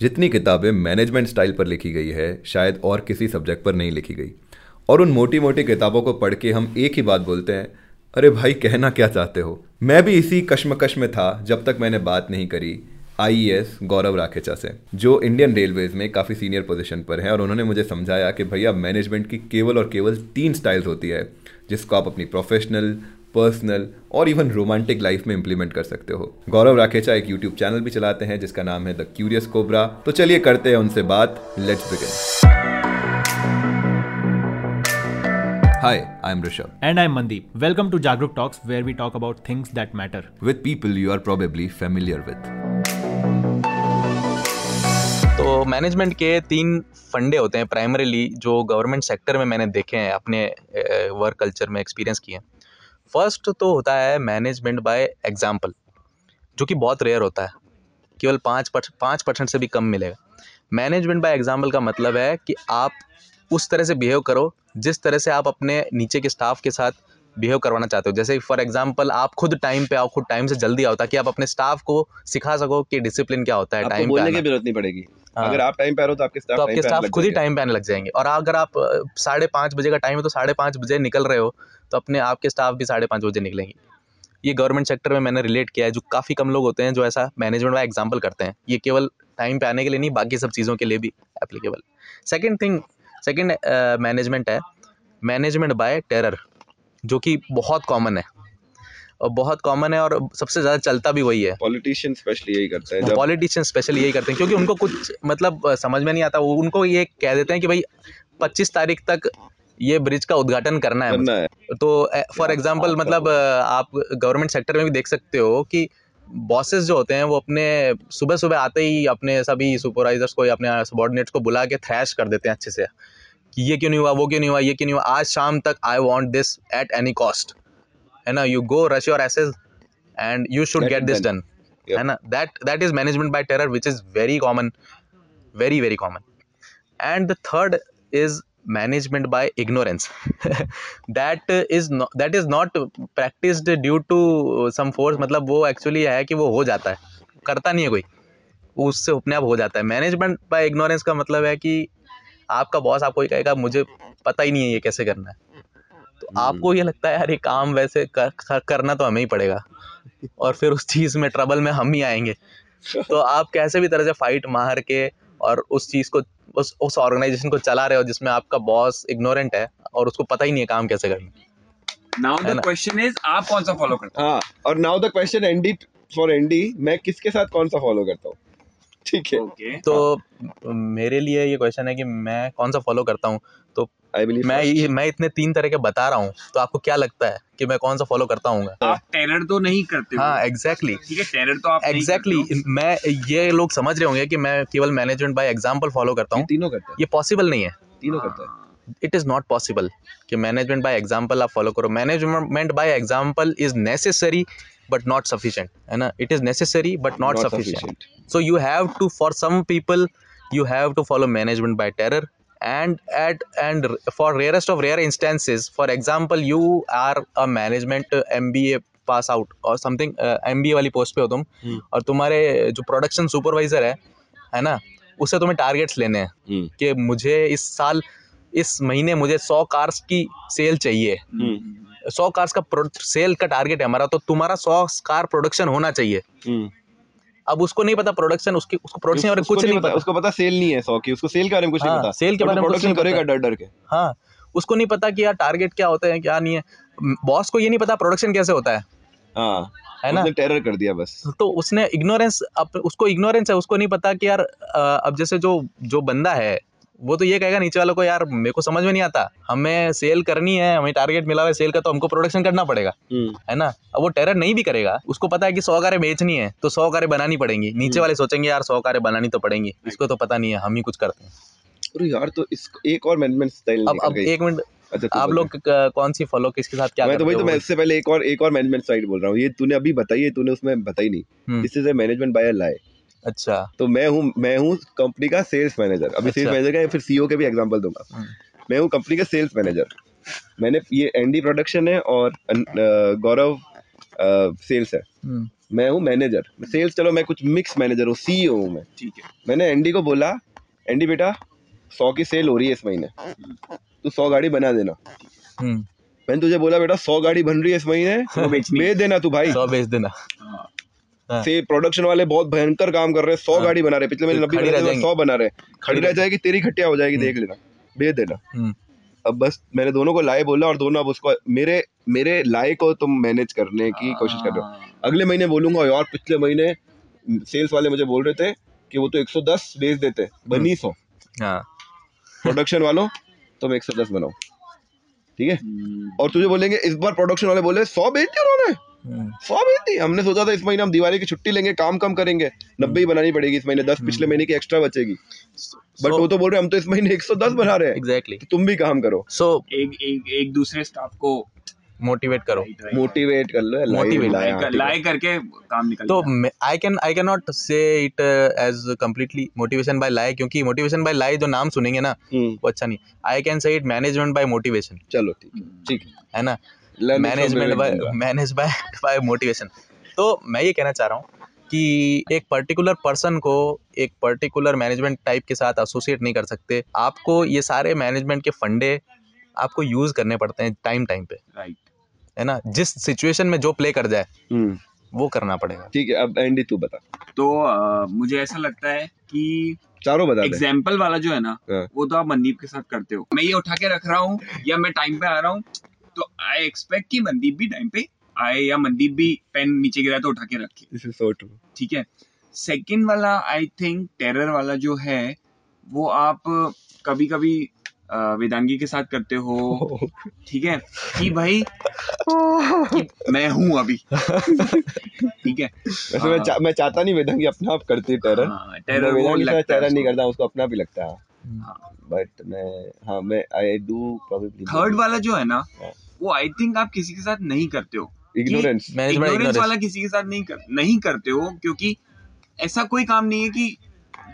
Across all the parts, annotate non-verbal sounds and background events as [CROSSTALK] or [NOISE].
जितनी किताबें management style पर लिखी गई है, शायद और किसी सब्जेक्ट पर नहीं लिखी गई। और उन मोटी मोटी किताबों को पढ़ के हम एक ही बात बोलते हैं, अरे भाई, कहना क्या चाहते हो? मैं भी इसी कश्मकश में था जब तक मैंने बात नहीं करी आईएएस गौरव राखेचा से, जो इंडियन रेलवेज में काफ़ी सीनियर पोजीशन पर हैं और उन्होंने मुझे समझाया कि भैया मैनेजमेंट की केवल और केवल तीन स्टाइल्स होती है, जिसको आप अपनी प्रोफेशनल पर्सनल और इवन रोमांटिक लाइफ में इंप्लीमेंट कर सकते हो गौरव राखेचा एक यूट्यूब चैनल भी चलाते हैं जिसका नाम है द क्यूरियस कोबरा तो चलिए करते हैं उनसे बात let's begin Hi, I'm Rishabh. And I'm Mandeep. Welcome to Jagruk Talks, where we talk about things that matter. With people you are probably familiar with. तो मैनेजमेंट के तीन फंडे होते हैं प्राइमरीली जो गवर्नमेंट सेक्टर में मैंने देखे हैं अपने वर्क कल्चर में एक्सपीरियंस किए हैं फ़र्स्ट तो होता है मैनेजमेंट बाय एग्ज़ाम्पल जो कि बहुत रेयर होता है। केवल पाँच पाँच परसेंट से भी कम मिलेगा। मैनेजमेंट बाय एग्ज़ाम्पल का मतलब है कि आप उस तरह से बिहेव करो, जिस तरह से आप अपने नीचे के स्टाफ के साथ बिहेव करवाना चाहते हो? जैसे फॉर एग्जांपल आप खुद टाइम पे आओ खुद टाइम से जल्दी आओ ताकि आप अपने स्टाफ को सिखा सको कि डिसिप्लिन क्या होता है टाइम बोलने की ज़रूरत नहीं पड़ेगी। हाँ। अगर आप टाइम पे आ रहे हो तो आपके स्टाफ तो आपके स्टाफ खुद ही टाइम पे आने लग जाएँगे। और अगर आप साढ़े पाँच बजे का टाइम है तो साढ़े पाँच बजे निकल रहे हो तो अपने आपके स्टाफ भी साढ़े पाँच बजे निकलेंगे। ये गवर्नमेंट सेक्टर में मैंने रिलेट किया है जो काफ़ी कम लोग होते हैं जो ऐसा मैनेजमेंट वाला एग्ज़ाम्पल करते हैं। ये केवल टाइम पे आने के लिए नहीं बाकी सब चीज़ों के लिए भी applicable second thing second management है। मैनेजमेंट बाय टेरर जो कि बहुत कॉमन है। और बहुत कॉमन है और सबसे ज़्यादा चलता भी वही है। पॉलिटिशियन स्पेशली यही करते हैं पॉलिटिशियन स्पेशली यही करते हैं क्योंकि उनको कुछ मतलब समझ में नहीं आता। वो उनको ये कह देते हैं कि भाई पच्चीस तारीख तक ये ब्रिज का उद्घाटन करना है, करना है। तो फॉर एग्जांपल मतलब आप गवर्नमेंट सेक्टर में भी देख सकते हो कि बॉसेस जो होते हैं वो अपने सुबह सुबह आते ही अपने सभी सुपरवाइजर्स को या अपने सबॉर्डिनेट्स को बुला के थ्रैश कर देते हैं अच्छे से। कि ये क्यों नहीं हुआ वो क्यों नहीं हुआ ये क्यों नहीं हुआ? आज शाम तक I want this at any cost है ना? You go rush your asses and you should get this done है ना? That that is management by terror which is very common very very common and the third is management by ignorance. [LAUGHS] That is not that is not practiced due to some force. मतलब वो actually है कि वो हो जाता है। करता नहीं है कोई। उससे अपने आप हो जाता है। मैनेजमेंट बाय इग्नोरेंस का मतलब है कि आपका बॉस आपको ये कहेगा मुझे पता ही नहीं है ये कैसे करना है। तो। आपको ये लगता है यार ये काम वैसे कर, करना तो हमें ही पड़ेगा। और फिर उस चीज़ में ट्रबल में हम ही आएँगे। तो आप कैसे भी तरह से फाइट मार के और उस चीज़ को उस उस ऑर्गेनाइजेशन को चला रहे हो जिसमें आपका बॉस इग्नोरेंट है और उसको पता ही नहीं है काम कैसे करना नाउ द क्वेश्चन इज़ आप कौन सा फॉलो करते हो? हाँ और now the question Andy for Andy मैं किसके साथ कौन सा फॉलो करता हूँ? ठीक है। okay. तो मेरे लिए ये क्वेश्चन है कि मैं कौन सा फॉलो करता हूँ? तो आई बिलीव मैं मैं इतने तीन तरह के बता रहा हूँ तो आपको क्या लगता है कि मैं कौन सा फॉलो करता हूँ? आप टेरर तो नहीं करते हाँ एग्जैक्टली ठीक है टेरर तो आप एग्जैक्टली exactly, मैं ये लोग समझ रहे होंगे कि मैं केवल मैनेजमेंट बाय एग्ज़ाम्पल फॉलो करता हूँ। तीनों करता ये पॉसिबल नहीं है। तीनों करता है। इट इज़ नॉट पॉसिबल कि मैनेजमेंट बाय एग्ज़ाम्पल आप फॉलो करो। Management by example is necessary but not sufficient है ना? It is necessary but not sufficient so you have to for some people you have to follow management by terror and at and for rarest of rare instances for example you are a management mba pass out और something M B वाली post पे हो तुम hmm. और तुम्हारे जो production supervisor है है ना उससे तुम्हें टारगेट्स लेने हैं hmm. कि मुझे इस साल इस महीने मुझे सौ कार्स की सेल चाहिए। सौ कार्स का सेल का टारगेट है हमारा तो तुम्हारा सौ कार प्रोडक्शन होना चाहिए। अब उसको नहीं पता प्रोडक्शन उसकी उसको प्रोडक्शन और कुछ नहीं पता। उसको पता सेल नहीं है सौ की उसको सेल के बारे में कुछ नहीं हाँ, पता। सेल के बारे में प्रोडक्शन करेगा डर डर के। हाँ उसको नहीं पता कि यार टारगेट क्या होता है क्या नहीं है। बॉस को ये नहीं पता प्रोडक्शन कैसे होता है। हाँ है ना? टेरर कर दिया बस। तो उसने इग्नोरेंस अब उसको इग्नोरेंस है उसको नहीं पता कि यार अब जैसे जो जो बंदा है वो तो ये कहेगा नीचे वालों को यार मेरे को समझ में नहीं आता। हमें सेल करनी है हमें टारगेट मिला हुआ है सेल का तो हमको प्रोडक्शन करना पड़ेगा। हम्म। है ना? अब वो टेरर नहीं भी करेगा। उसको पता है कि सौ कारें बेचनी है तो सौ कारें बनानी पड़ेंगी। नीचे हम्म। वाले सोचेंगे यार सौ कारें बनानी तो पड़ेंगी। इसको तो पता नहीं है हम ही कुछ करते हैं। अरे यार तो इस एक और मैनेजमेंट स्टाइल अब अब एक मिनट अच्छा आप लोग कौन सी फॉलो किसके साथ क्या मैं तो वही तो मैं इससे पहले एक और एक और मैनेजमेंट साइड बोल रहा हूँ। ये तूने अभी बताई है तूने उसमें बताई नहीं। ए मैनेजमेंट बाय अ लाई अच्छा। तो मैं हूँ मैं हूँ कंपनी का सेल्स मैनेजर अभी सेल्स मैनेजर का फिर सीईओ के भी एग्जांपल दूँगा। हम्म। मैं हूँ कंपनी का सेल्स मैनेजर मैंने ये एनडी प्रोडक्शन है और गौरव सेल्स है। हम्म। मैं हूँ मैनेजर सेल्स चलो मैं कुछ मिक्स मैनेजर हूँ सीईओ हूँ मैं। ठीक है। मैंने एंडी को बोला एंडी बेटा सौ की सेल हो रही है इस महीने। तू सौ गाड़ी बना देना। हम्म। मैंने तुझे बोला बेटा सौ गाड़ी बन रही है इस महीने [LAUGHS] बेच देना तू भाई। सौ बेच देना। हाँ, हाँ। से प्रोडक्शन वाले बहुत भयंकर काम कर रहे हैं सौ हाँ। गाड़ी बना रहे पिछले महीने तो नब्बे बना जाएँगी। सौ बना रहे खड़ी रह जाएगी तेरी घटिया हो जाएगी देख लेना बेच देना। हम्म। अब बस मैंने दोनों को लाए बोला और दोनों अब उसको मेरे मेरे लाए को तुम मैनेज करने की कोशिश कर रहे हो। हाँ, अगले महीने बोलूँगा और पिछले महीने सेल्स वाले मुझे बोल रहे थे कि वो तो 110 बेच देते बनी सौ। हाँ। प्रोडक्शन वालों तुम 110 बनाओ। ठीक है? हम्म, और तुझे बोलेंगे इस बार प्रोडक्शन वाले बोले सौ बेच दिया उन्होंने। हम्म, सौ बेच दी हमने सोचा था इस महीने हम दिवाली की छुट्टी लेंगे काम कम करेंगे। नब्बे ही बनानी पड़ेगी इस महीने दस पिछले महीने की एक्स्ट्रा बचेगी। बट वो तो बोल रहे हम तो इस महीने 110 बना रहे हैं। एग्जैक्टली तो तुम भी काम करो। सो एक एक एक दूसरे स्टाफ को मोटिवेट करो। मोटिवेट कर लो लाए लाए करके काम निकल तो I can I can not say it as completely motivation by lie क्योंकि मोटिवेशन बाय लाई जो नाम सुनेंगे ना हम्म, वो अच्छा नहीं। I can say it management by motivation चलो ठीक है। ठीक है। है ना? Management by. Manage by by motivation तो मैं ये कहना चाह रहा हूँ कि एक पर्टिकुलर पर्सन को एक पर्टिकुलर मैनेजमेंट टाइप के साथ एसोसिएट नहीं कर सकते। आपको ये सारे मैनेजमेंट के फंडे आपको यूज़ करने पड़ते हैं टाइम टाइम पे। Right right. है ना? जिस सिचुएशन में जो प्ले कर जाए हम्म, वो करना पड़ेगा। ठीक है अब एंडी तू बता। तो अ, मुझे ऐसा लगता है कि चारों बता एग्ज़ाम्पल वाला जो है ना हाँ। वो तो आप मनदीप के साथ करते हो। मैं ये उठा के रख रहा हूँ या मैं टाइम पे आ रहा हूँ तो आई एक्सपेक्ट कि मनदीप भी टाइम पे आए या मनदीप भी पेन नीचे गिरा तो उठा के रखे। दिस इज़ सो ट्रू ठीक है? सेकंड वाला आई थिंक टेरर वाला जो है वो आप कभी कभी वेदांगी के साथ करते हो। [LAUGHS] ठीक है? कि भाई कि मैं हूँ अभी। ठीक है? वैसे मैं चा, मैं चाहता नहीं वेदांगी अपना आप करती टेरर हाँ, टेरर वो वेदांगी लगता है टेरर नहीं करता उसको अपना भी लगता है। हाँ। बट मैं हाँ मैं आई डू प्रोबेबली थर्ड वाला जो है ना हाँ। वो आई थिंक आप किसी के साथ नहीं करते हो। इग्नोरेंस इग्नोरेंस वाला किसी के साथ नहीं कर नहीं करते हो क्योंकि ऐसा कोई काम नहीं है कि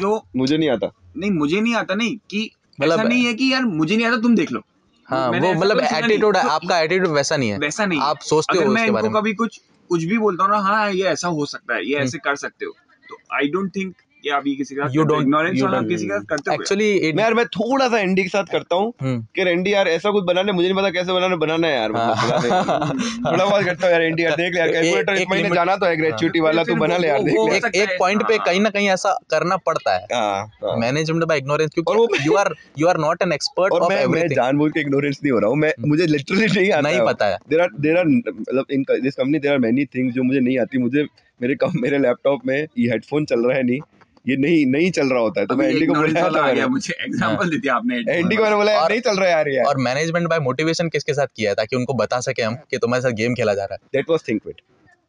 जो मुझे नहीं आता। नहीं मुझे नहीं आता नहीं कि मतलब- ऐसा नहीं है कि यार मुझे नहीं आता तुम देख लो। हाँ वो मतलब। एटीट्यूड तो आपका एटीट्यूड वैसा नहीं है। वैसा नहीं आप सोचते हो इनको में। कभी कुछ कुछ भी बोलता हूँ ना हाँ ये ऐसा हो सकता है ये ऐसे कर सकते हो। तो आई डोंट थिंक कि आप ये किसी के साथ इग्नोरेंस वाला आप किसी के साथ करते हो। एक्चुअली मैं यार मैं थोड़ा सा एंडी के साथ करता हूँ हम्म। कि एंडी यार ऐसा कुछ बनाने मुझे नहीं पता कैसे बनाना बनाना है यार मतलब थोड़ा बहुत करता हूँ यार एंडी यार देख ले यार कैलकुलेटर इस महीने जाना तो है ग्रेचुइटी वाला तो बना ले यार देख ले। एक है, पॉइंट पे हाँ। कहीं ना कहीं ऐसा करना पड़ता है। हाँ हाँ। मैनेजमेंट बाय इग्नोरेंस क्योंकि you are you are not an expert और ऑफ़ मैं मैं एवरीथिंग जानबूझ के इग्नोरेंस नहीं हो रहा हूँ मैं मुझे लिटरली नहीं आता नहीं पता है। देर आर देर आर मतलब in this company there are many things जो मुझे नहीं आती मुझे मेरे कम मेरे लैपटॉप में ये हेडफोन चल रहा है नहीं। ये नहीं नहीं चल रहा होता है तो मैं एंडी को बोला था गया मैंने मुझे एग्जांपल दे दिया आपने एंडी को। मैंने बोला यार नहीं चल रहा यार यार। और मैनेजमेंट बाय मोटिवेशन किसके साथ किया है ताकि उनको बता सके हम कि तुम्हारे साथ गेम खेला जा रहा है? That was Thinkwit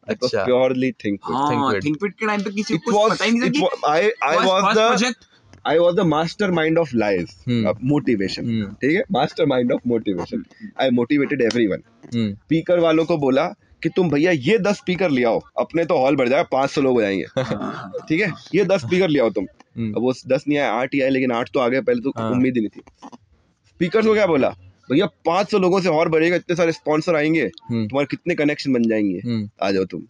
that was अच्छा। प्योरली थिंकविट हाँ Think थिंकपिट के टाइम पे किसी को कुछ पता ही नहीं था कि was I I first- was first the project I was the mastermind of lies Hmm. Motivation ठीक है? Mastermind of motivation I motivated everyone hmm speaker वालों को बोला कि तुम भैया ये दस स्पीकर ले आओ अपने तो हॉल भर जाएगा पाँच सौ लोग हो जाएँगे। हाँ, ठीक है? ये दस स्पीकर ले आओ तुम। हम्म। अब वो दस नहीं आए आठ ही आए लेकिन आठ तो आ गए पहले तो हाँ। उम्मीद ही नहीं थी। स्पीकर को क्या बोला? भैया पाँच सौ लोगों से और बढ़ेगा इतने सारे स्पॉन्सर आएँगे हम्म। तुम्हारे कितने कनेक्शन बन जाएँगे। हम्म। आ जाओ तुम।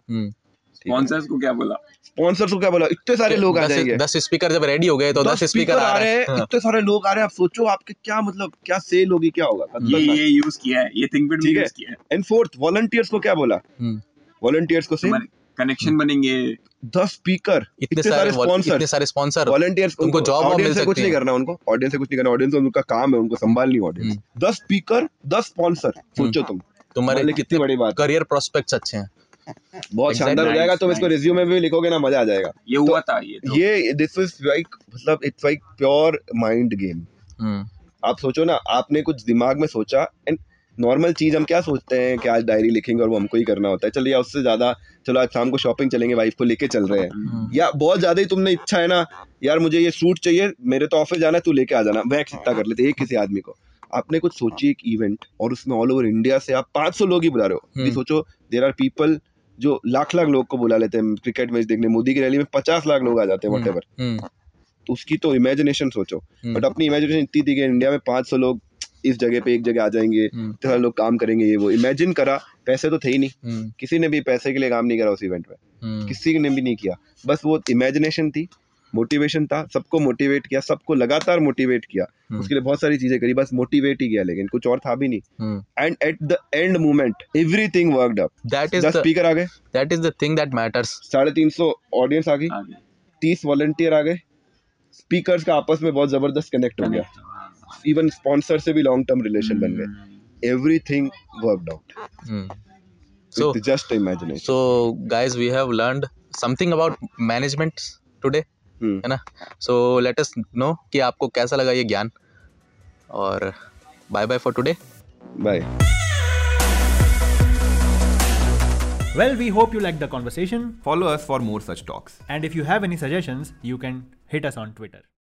हम्म sponsors को क्या बोला? स्पॉन्सर्स को क्या बोला? इतने सारे लोग आ दस- जाएँगे। दस स्पीकर जब रेडी हो गए तो दस स्पीकर आ रहे हैं। इतने सारे लोग आ रहे हैं। आप सोचो आपके क्या मतलब क्या सेल होगी क्या होगा? ये ये यूज़ किया है ये थिंकपिट में ठीक है। यूज़ किया है। एंड फोर्थ वॉलंटियर्स को क्या बोला? हम्म। वॉलंटियर्स को से कनेक्शन बनेंगे। दस स्पीकर इतने सारे वॉल- इतने स्पॉन्सर सारे स्पॉन्सर वॉलंटियर्स उनको वॉब ऑडियंस से कुछ नहीं करना उनको। ऑडियंस से कुछ नहीं करना। ऑडियंस उनका काम है उनको संभालनी ऑडियंस हम्म। दस स्पीकर दस स्पॉन्सर सोचो तुम। तुम्हारे मतलब कितनी बड़ी बात करियर प्रोस्पेक्ट्स अच्छे हैं। बहुत शानदार हो जाएगा तुम इसको. रिज्यूमे में भी लिखोगे ना मज़ा आ जाएगा। ये हुआ था ये तो। ये दिस इज़ लाइक मतलब it's like pure mind game आप सोचो ना आपने कुछ दिमाग में सोचा एंड नॉर्मल चीज़ हम क्या सोचते हैं कि आज डायरी लिखेंगे और वो हमको ही करना होता है। चलिए उससे ज़्यादा चलो आज शाम को शॉपिंग चलेंगे वाइफ को लेके चल रहे हैं। हम्म। या बहुत ज़्यादा ही तुमने इच्छा है ना यार मुझे ये सूट चाहिए मेरे तो ऑफ़िस जाना है तू लेके आ जाना। वैक्स इतना कर लेते एक किसी आदमी को। आपने कुछ सोची एक इवेंट और उसमें ऑल ओवर इंडिया से आप 500 लोग ही बुला रहे हो। हम्म। सोचो देर आर पीपल जो लाख लाख लोग को बुला लेते हैं क्रिकेट मैच देखने मोदी की रैली में पचास लाख लोग आ जाते हैं हम्म, वट एवर तो उसकी तो इमेजिनेशन सोचो। हम्म। बट अपनी इमेजिनेशन इतनी थी कि इंडिया में 500 लोग इस जगह पे एक जगह आ जाएँगे हम्म। तो लोग काम करेंगे ये वो। इमेजिन करा पैसे तो थे ही नहीं। हम्म, किसी ने भी पैसे के लिए काम नहीं करा उस इवेंट में। हम्म, किसी ने भी नहीं किया। बस वो इमेजिनेशन थी। मोटिवेशन था सबको मोटिवेट किया सबको लगातार मोटिवेट किया। हम्म। उसके लिए बहुत सारी चीज़ें करी बस मोटिवेट ही किया लेकिन कुछ और था भी नहीं। And at the end moment everything worked up That is दस स्पीकर आ गए। that is the thing that matters. साढ़े तीन सौ ऑडियंस आ गई। तीस वॉलंटियर आ गए। स्पीकर्स का आपस में बहुत ज़बरदस्त कनेक्ट हो गया। इवन स्पॉन्सर से भी लॉन्ग टर्म रिलेशन बन गए। Everything worked out. So just imagination so guys, we have learned something about management today. हम्म। है ना? सो लेटेस्ट नो कि आपको कैसा लगा ये ज्ञान। और bye bye for today bye well we hope you like the conversation follow us for more such talks and if you have any suggestions you can hit us on Twitter